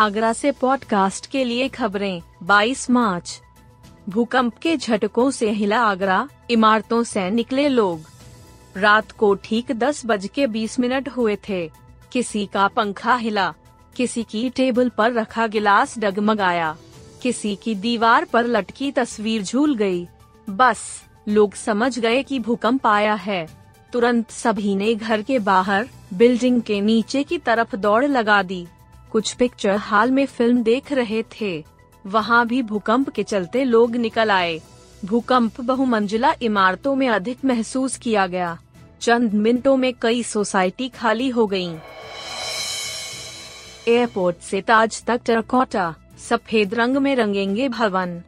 आगरा से पॉडकास्ट के लिए खबरें 22 मार्च। भूकंप के झटकों से हिला आगरा, इमारतों से निकले लोग। रात को ठीक दस बज के बीस मिनट हुए थे। किसी का पंखा हिला, किसी की टेबल पर रखा गिलास डगमगाया, किसी की दीवार पर लटकी तस्वीर झूल गई। बस, लोग समझ गए कि भूकंप आया है। तुरंत सभी ने घर के बाहर, बिल्डिंग के नीचे की तरफ़ दौड़ लगा दी। कुछ पिक्चर हाल में फ़िल्म देख रहे थे। वहाँ भी भूकंप के चलते लोग निकल आए। भूकंप बहुमंजिला इमारतों में अधिक महसूस किया गया। चंद मिनटों में कई सोसाइटी खाली हो गयीं। एयरपोर्ट से ताज तक टेराकोटा सफ़ेद रंग में रंगेंगे भवन।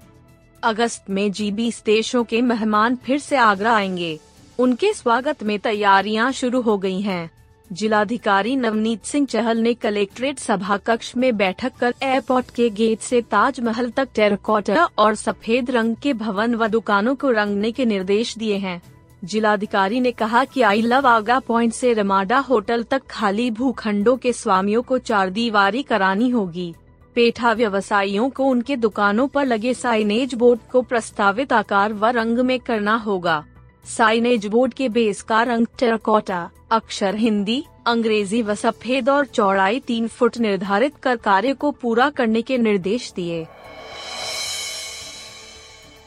अगस्त में जी बीस देशों के मेहमान फिर से आगरा आएँगे। उनके स्वागत में तैयारियाँ शुरू हो गई हैं। जिलाधिकारी नवनीत सिंह चहल ने कलेक्ट्रेट सभा कक्ष में बैठक कर एयरपोर्ट के गेट से ताजमहल तक टेराकोटा और सफ़ेद रंग के भवन व दुकानों को रंगने के निर्देश दिए हैं। जिलाधिकारी ने कहा कि आई लव आगा पॉइंट से रमाडा होटल तक खाली भूखंडों के स्वामियों को चार दीवारी करानी होगी। पेठा व्यवसायियों को उनके दुकानों पर लगे साइनेज बोर्ड को प्रस्तावित आकार व रंग में करना होगा। साइनेज बोर्ड के बेस का रंग टेराकोटा, अक्षर हिंदी, अंग्रेज़ी व सफ़ेद और चौड़ाई तीन फुट निर्धारित कर कार्य को पूरा करने के निर्देश दिए।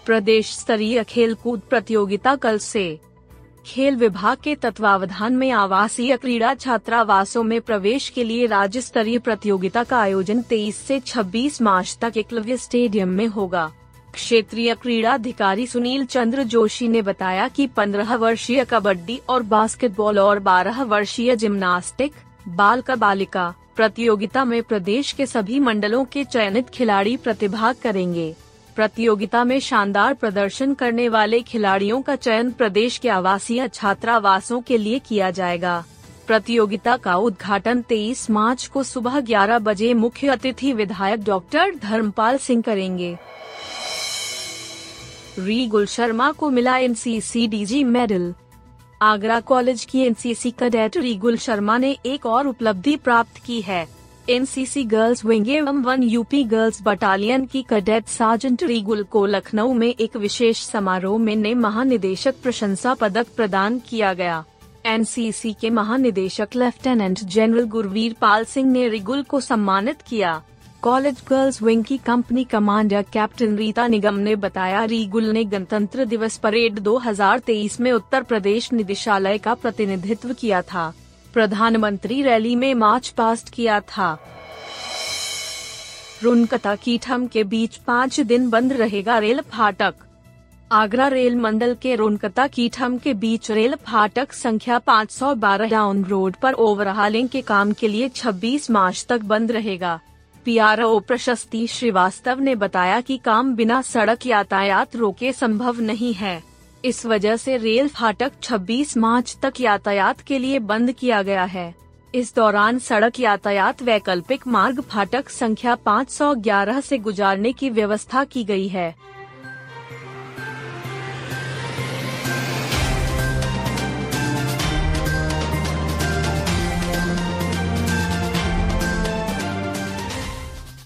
प्रदेश स्तरीय खेलकूद प्रतियोगिता कल से। खेल विभाग के तत्वावधान में आवासीय क्रीड़ा छात्रावासों में प्रवेश के लिए राज्य स्तरीय प्रतियोगिता का आयोजन 23 से 26 मार्च तक एकलव्य स्टेडियम में होगा। क्षेत्रीय क्रीड़ा अधिकारी सुनील चंद्र जोशी ने बताया कि 15 वर्षीय कबड्डी और बास्केटबॉल और 12 वर्षीय जिम्नास्टिक, बाल का बालिका, प्रतियोगिता में प्रदेश के सभी मंडलों के चयनित खिलाड़ी प्रतिभाग करेंगे। प्रतियोगिता में शानदार प्रदर्शन करने वाले खिलाड़ियों का चयन प्रदेश के आवासीय छात्रावासों के लिए किया जाएगा। प्रतियोगिता का उद्घाटन 23 मार्च को सुबह 11 बजे मुख्य अतिथि विधायक डॉक्टर धर्मपाल सिंह करेंगे। री गुल शर्मा को मिला NCC DG medal. Agra college की एनसीसी कैडेट रीगुल शर्मा ने एक और उपलब्धि प्राप्त की है। एनसीसी गर्ल्स विंग एवं वन यूपी गर्ल्स बटालियन की कैडेट सार्जेंट रीगुल को लखनऊ में एक विशेष समारोह में ने महानिदेशक प्रशंसा पदक प्रदान किया गया। एनसीसी के महानिदेशक लेफ्टिनेंट जनरल गुरवीर पाल सिंह ने रिगुल को सम्मानित किया। कॉलेज गर्ल्स विंग की company commander captain Rita Nigam ने बताया, रीगुल ने गणतंत्र दिवस परेड 2023 में उत्तर प्रदेश निदेशालय का प्रतिनिधित्व किया था। प्रधानमंत्री रैली में मार्च पास्ट किया था। रुनकता कीठम के बीच पाँच दिन बंद रहेगा रेल फाटक। आगरा रेल मंडल के रोनकता कीठम के बीच रेल फाटक संख्या 512 डाउन रोड पर ओवरहालिंग के काम के लिए 26 मार्च तक बंद रहेगा। पीआरओ प्रशस्ति श्रीवास्तव ने बताया कि काम बिना सड़क यातायात रोके संभव नहीं है। इस वजह से रेल फाटक 26 मार्च तक यातायात के लिए बंद किया गया है। इस दौरान सड़क यातायात वैकल्पिक मार्ग फाटक संख्या 511 से गुजारने की व्यवस्था की गई है।